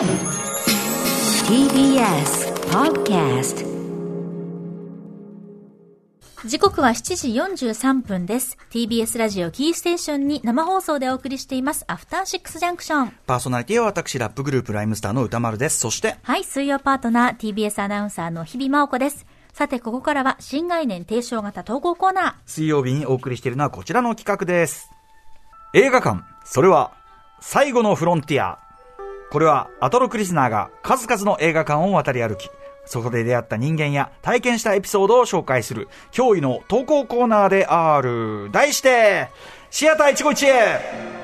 TBS Podcast 時刻は7時43分です。TBS ラジオキーステーションに生放送でお送りしています、アフターシックスジャンクション。パーソナリティは私、ラップグループライムスターの歌丸です。そして、はい、水曜パートナー、TBS アナウンサーの日々真央子です。さて、ここからは新概念提唱型投稿コーナー。水曜日にお送りしているのはこちらの企画です。映画館、それは、最後のフロンティア。これは、アトロクリスナーが数々の映画館を渡り歩き、そこで出会った人間や体験したエピソードを紹介する、驚異の投稿コーナーである。題して、シアター151へ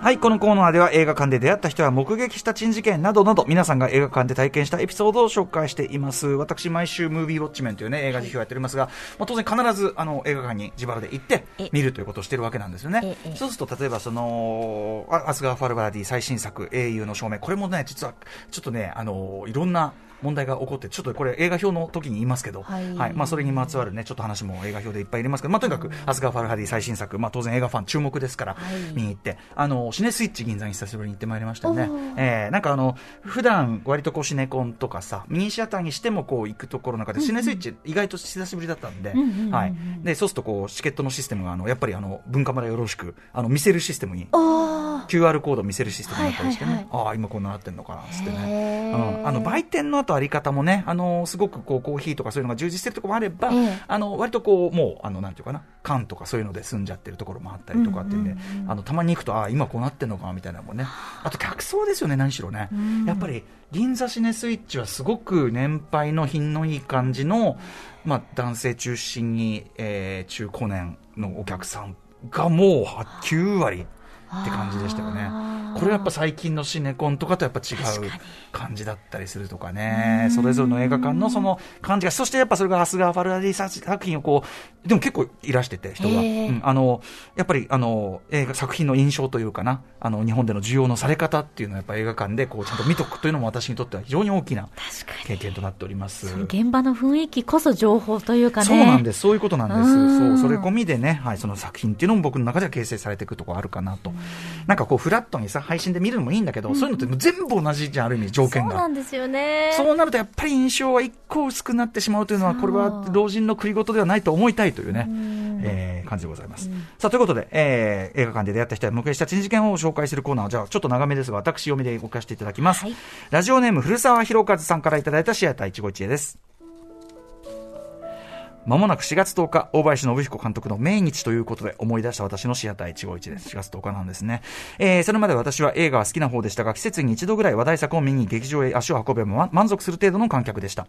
はい、このコーナーでは映画館で出会った人や目撃した珍事件などなど皆さんが映画館で体験したエピソードを紹介しています。私、毎週ムービーウォッチメンというね、映画辞表をやっておりますが、まあ、当然必ずあの映画館に自腹で行ってえ見るということをしてるわけなんですよねええ。そうすると、例えばその、あアスガー・ファルハーディ最新作、英雄の証明、これもね、実はちょっとね、あのいろんな問題が起こって、ちょっとこれ映画評の時に言いますけど、はい。まあそれにまつわるね、ちょっと話も映画評でいっぱい入れますけど、まあとにかく、アスガー・ファルハーディ最新作、まあ当然映画ファン注目ですから、はい。見に行って、あの、シネスイッチ銀座に久しぶりに行ってまいりましたよね。えーなんかあの、普段割とこうシネコンとかさ、ミニシアターにしてもこう行くところの中で、シネスイッチ意外と久しぶりだったんで、んうんうんはい。で、そうするとこう、チケットのシステムがあの、やっぱりあの、文化村よろしく、あの、見せるシステムに。QR コード見せるシステムだったりしてね、はいはいああ、今こうなってんのかな、つってへね。ー。うん、あの、売店の後あり方もね、あの、すごくこう、コーヒーとかそういうのが充実してるところもあれば、ええ。あの、割とこう、もう、あの、なんていうかな、缶とかそういうので済んじゃってるところもあったりとかっていうんで、あの、たまに行くと、ああ、今こうなってんのか、みたいなのもね。あ。と、客層ですよね、何しろね。やっぱり、銀座シネスイッチはすごく年配の品のいい感じの、まあ、男性中心に、えー中高年のお客さんがもうは9割って感じでしたよね。これやっぱ最近のシネコンとかとやっぱ違う感じだったりするとかね、それぞれの映画館のその感じが、そしてやっぱそれがアスガー・ファルアディ作品をこう、でも結構いらしてて、人が。うんあの、やっぱりあの、映画作品の印象というかな、あの、日本での需要のされ方っていうのはやっぱ映画館でこうちゃんと見とくというのも私にとっては非常に大きな経験となっております。に。現場の雰囲気こそ情報というかね。そうなんです、そういうことなんです、う。ん。そうそれ込みでね、はい、その作品っていうのも僕の中では形成されていくところあるかなと、なんかこう、フラットにさ、配信で見るのもいいんだけど、そういうのって全部同じじゃん、ある意味、条件が。そうなんですよね。そうなるとやっぱり印象は一個薄くなってしまうというのは、これは老人の繰り事ではないと思いたいというね、えー感じでございます。さあ、ということで、えー映画館で出会った人や目撃した珍事件を紹介するコーナー、じゃあちょっと長めですが、私読みで置かせていただきます。はいラジオネーム、古澤博和さんからいただいたシアター一期一会です。まもなく4月10日、大林信彦監督の命日ということで思い出した私のシアター一期一会です。4月10日なんですね。えー、それまで私は映画は好きな方でしたが、季節に一度ぐらい話題作を見に劇場へ足を運べばま満足する程度の観客でした。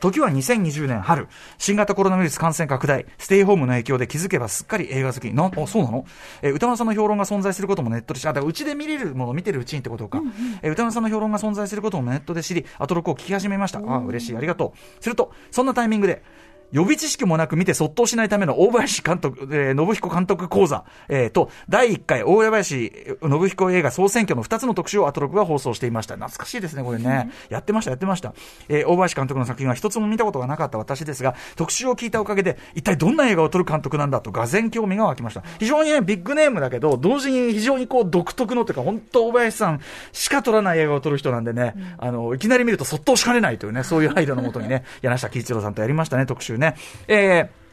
時は2020年春、新型コロナウイルス感染拡大、ステイホームの影響で気づけばすっかり映画好き。な、あ、そうなの？えー歌丸さんの評論が存在することもネットで知り、あ、だからうちで見れるものを見てるうちにってことか。えー歌丸さんの評論が存在することもネットで知り、アトロクを聞き始めました。あ、嬉しい、ありがとう。すると、そんなタイミングで、予備知識もなく見てそっとしないための大林監督、えー信彦監督講座、えーと、第1回大林信彦映画総選挙の2つの特集をアトロクが放送していました。懐かしいですね、これね。やってました、やってました。えー大林監督の作品は一つも見たことがなかった私ですが、特集を聞いたおかげで、一体どんな映画を撮る監督なんだと、がぜ興味が湧きました。非常にね、ビッグネームだけど、同時に非常にこう、独特のというか、本当大林さんしか撮らない映画を撮る人なんでね、あの、いきなり見るとそっとしかねないというね、そういう配慮のもとにね、柳下喜一郎さんとやりましたね、特集週ね。えー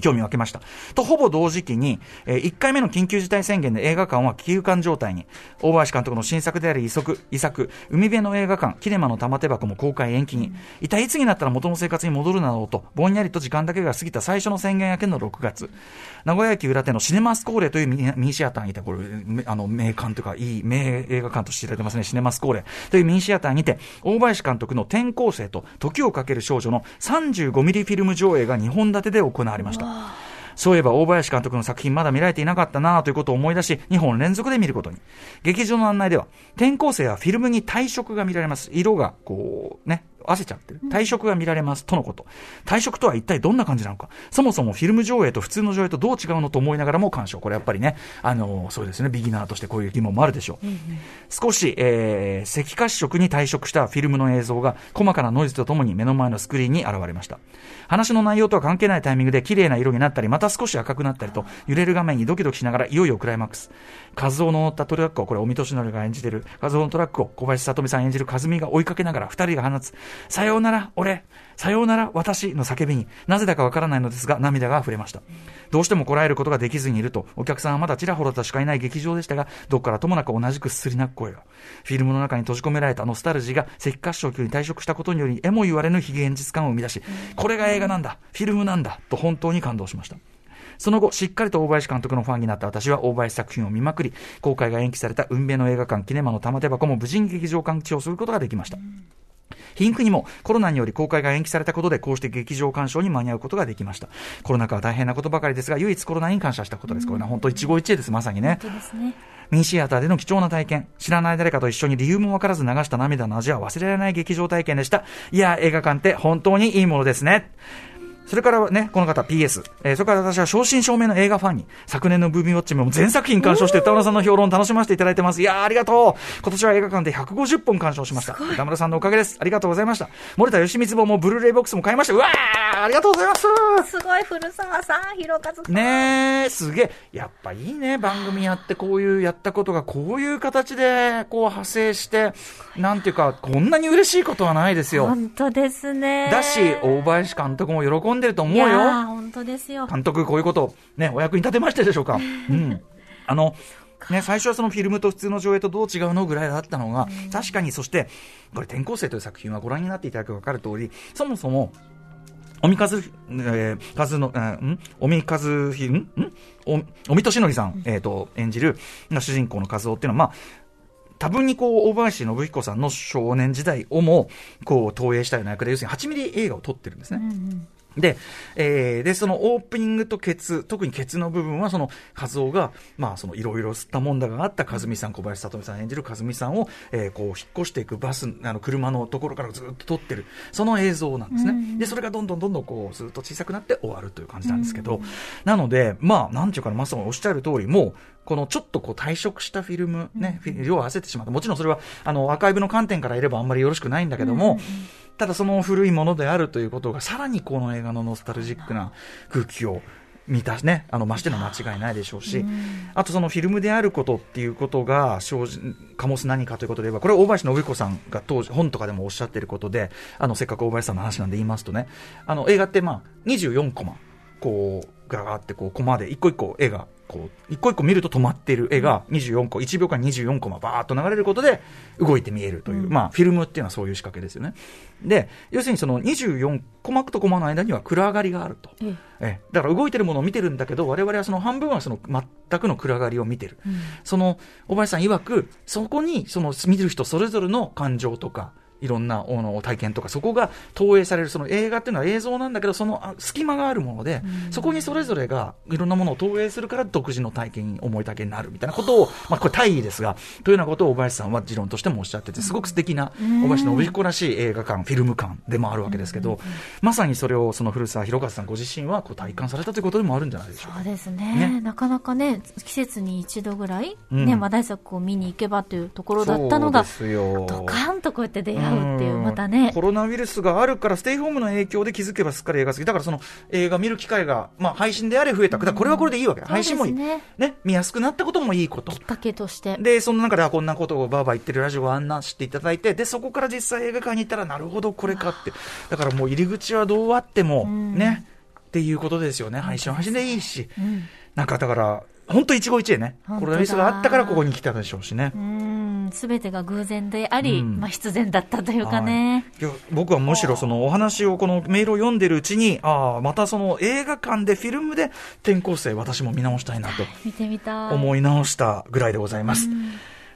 興味を分けました。と、ほぼ同時期に、えー1回目の緊急事態宣言で映画館は休館状態に、大林監督の新作である遺作、遺作、海辺の映画館、キネマの玉手箱も公開延期に、一体いつになったら元の生活に戻るなろうと、ぼんやりと時間だけが過ぎた最初の宣言明けの6月、名古屋駅裏手のシネマスコーレというミニシアターにて、これ、あの、名館というか、いい名映画館として知られてますね、シネマスコーレというミニシアターにて、大林監督の転校生と時をかける少女の35ミリフィルム上映が2本立てで行われました。そういえば大林監督の作品まだ見られていなかったなということを思い出し、2本連続で見ることに。劇場の案内では、転校生はフィルムに退色が見られます。色が、こう、ね、焦っちゃってる。退色が見られます、とのこと。退色とは一体どんな感じなのか。そもそもフィルム上映と普通の上映とどう違うのと思いながらも鑑賞。これやっぱりね、あの、そうですね、ビギナーとしてこういう疑問もあるでしょう。少し、えー、赤褐色に退色したフィルムの映像が細かなノイズとともに目の前のスクリーンに現れました。話の内容とは関係ないタイミングで綺麗な色になったり、また少し赤くなったりと、揺れる画面にドキドキしながらいよいよクライマックス。和夫の乗ったトラックを、これ、尾身俊則が演じてる、和夫のトラックを小林聡美さん演じる和美が追いかけながら二人が放つ、さようなら、俺、さようなら、私の叫びに、なぜだかわからないのですが、涙が溢れました。どうしてもこらえることができずにいると、お客さんはまだちらほらとしかいない劇場でしたが、どっからともなく同じくすすり泣く声が。フィルムの中に閉じ込められたノスタルジーが赤褐色に退色したことにより、えも言われぬ非現実感を生み出し、これが映画なんだ、フィルムなんだ、と本当に感動しました。その後、しっかりと大林監督のファンになった私は大林作品を見まくり、公開が延期された運命の映画館キネマの玉手箱も無事に劇場館視聴することができました。皮肉にもコロナにより公開が延期されたことでこうして劇場鑑賞に間に合うことができました。コロナ禍は大変なことばかりですが、唯一コロナに感謝したことです。これは本当一期一会です、まさにね。本当ですね。ミニシアターでの貴重な体験。知らない誰かと一緒に理由もわからず流した涙の味は忘れられない劇場体験でした。いや、映画館って本当にいいものですね。それからね、この方 PS。えーそれから私は正真正銘の映画ファンに、昨年のブーミーウォッチも全作品鑑賞して歌村さんの評論を楽しませていただいてます。いやーありがとう今年は映画館で150本鑑賞しました。歌村さんのおかげです。ありがとうございました。森田義満本もブルーレイボックスも買いました。うわーありがとうございますすごい、古澤さん、広和さん。ねえ、すげえ。やっぱいいね、番組やって、こういうやったことが、こういう形で、こう派生して、なんていうか、こんなに嬉しいことはないですよ。本当ですね。だし、大林監督も喜んでると思うよ。ー本当ですよ。監督、こういうこと、ね、お役に立てましたでしょうか。うん。あの、ね、最初はそのフィルムと普通の上映とどう違うのぐらいだったのが、確かに、そして、これ、転校生という作品はご覧になっていただくと分かる通り、そもそも、おみかず、えー、かずの、えーん？おみかずひ、ん？ん？お、おみとしのりさん、えっ、と、演じる、主人公の和夫っていうのは、まあ、多分にこう、大林信彦さんの少年時代をも、こう、投影したような役で、要するに8ミリ映画を撮ってるんですね。で、えーで、そのオープニングとケツ、特にケツの部分は、その、和夫が、まあ、その、いろいろ吸ったもんだがあった和美さん、小林聡美さん演じる和美さんを、えーこう、引っ越していくバス、あの、車のところからずっと撮ってる、その映像なんですね。で、それがどんどんどんどん、こう、ずっと小さくなって終わるという感じなんですけど、なので、まあ、なんていうかな、まさにおっしゃる通り、もう、このちょっとこう退色したフィルム、ね、フィ量を合わせてしまった。もちろんそれは、あの、アーカイブの観点からいればあんまりよろしくないんだけども、ただその古いものであるということが、さらにこの映画のノスタルジックな空気を満たしね、あの、増しての間違いないでしょうし、あとそのフィルムであることっていうことが生じ、醸す何かということで言えば、これは大林信彦さんが当時、本とかでもおっしゃってることで、あの、せっかく大林さんの話なんで言いますとね、あの、映画ってまあ、24コマ、こう、ガーってこう、コマで一個一個絵が、こう、一個一個見ると止まっている絵が24個、1秒間24コマバーっと流れることで動いて見えるという、まあ、フィルムっていうのはそういう仕掛けですよね。で、要するにその24コマとコマの間には暗がりがあると。ええええだから動いてるものを見てるんだけど、我々はその半分はその全くの暗がりを見てる。その、小林さん曰く、そこにその見てる人それぞれの感情とか、いろんなあの体験とか、そこが投影される、その映画っていうのは映像なんだけど、そのあ隙間があるもので、そこにそれぞれがいろんなものを投影するから独自の体験、思い体験になるみたいなことを、まあこれ大義ですが、というようなことを小林さんは持論としてもおっしゃってて、すごく素敵な、小林信彦らしい映画館、フィルム館でもあるわけですけど、まさにそれをその古澤弘和さんご自身はこう体感されたということでもあるんじゃないでしょうか。そうですね。ね。なかなかね、季節に一度ぐらい、うん。ね、話題作を見に行けばというところだったのが、ドカンとこうやって出会うっていう、んまたねコ、ロナウイルスがあるから、ステイホームの影響で気づけばすっかり映画好き。だからその映画見る機会が、まあ配信であれ増えた。だからこれはこれでいいわけ。配信もいい。ねね見やすくなったこともいいこと。きっかけとして。で、その中で、あ、こんなことをバーバー言ってるラジオを案内していただいて、で、そこから実際映画館に行ったら、なるほど、これかって。だからもう入り口はどうあっても、ね、っていうことですよね。配信は配信でいいし。うんなんかだから、本当一期一会ね。コロナウイルスがあったからここに来たでしょうしね。うん、すべてが偶然であり、うんまあ必然だったというかね。いや僕はむしろそのお話をこのメールを読んでるうちに、ああ、またその映画館でフィルムで転校生私も見直したいなと見てみたい。思い直したぐらいでございます。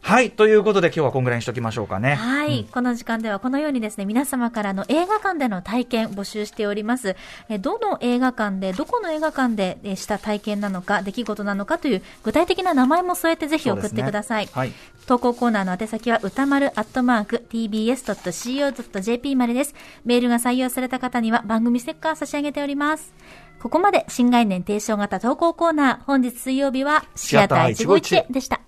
はい。ということで今日はこんぐらいにしときましょうかね。はい、この時間ではこのようにですね、皆様からの映画館での体験募集しております。えどの映画館で、どこの映画館でえした体験なのか、出来事なのかという具体的な名前も添えてぜひ送ってください。ねはい投稿コーナーの宛先は歌丸アットマーク tbs.co.jp までです。メールが採用された方には番組ステッカー差し上げております。ここまで新概念提唱型投稿コーナー、本日水曜日はシアター151でした。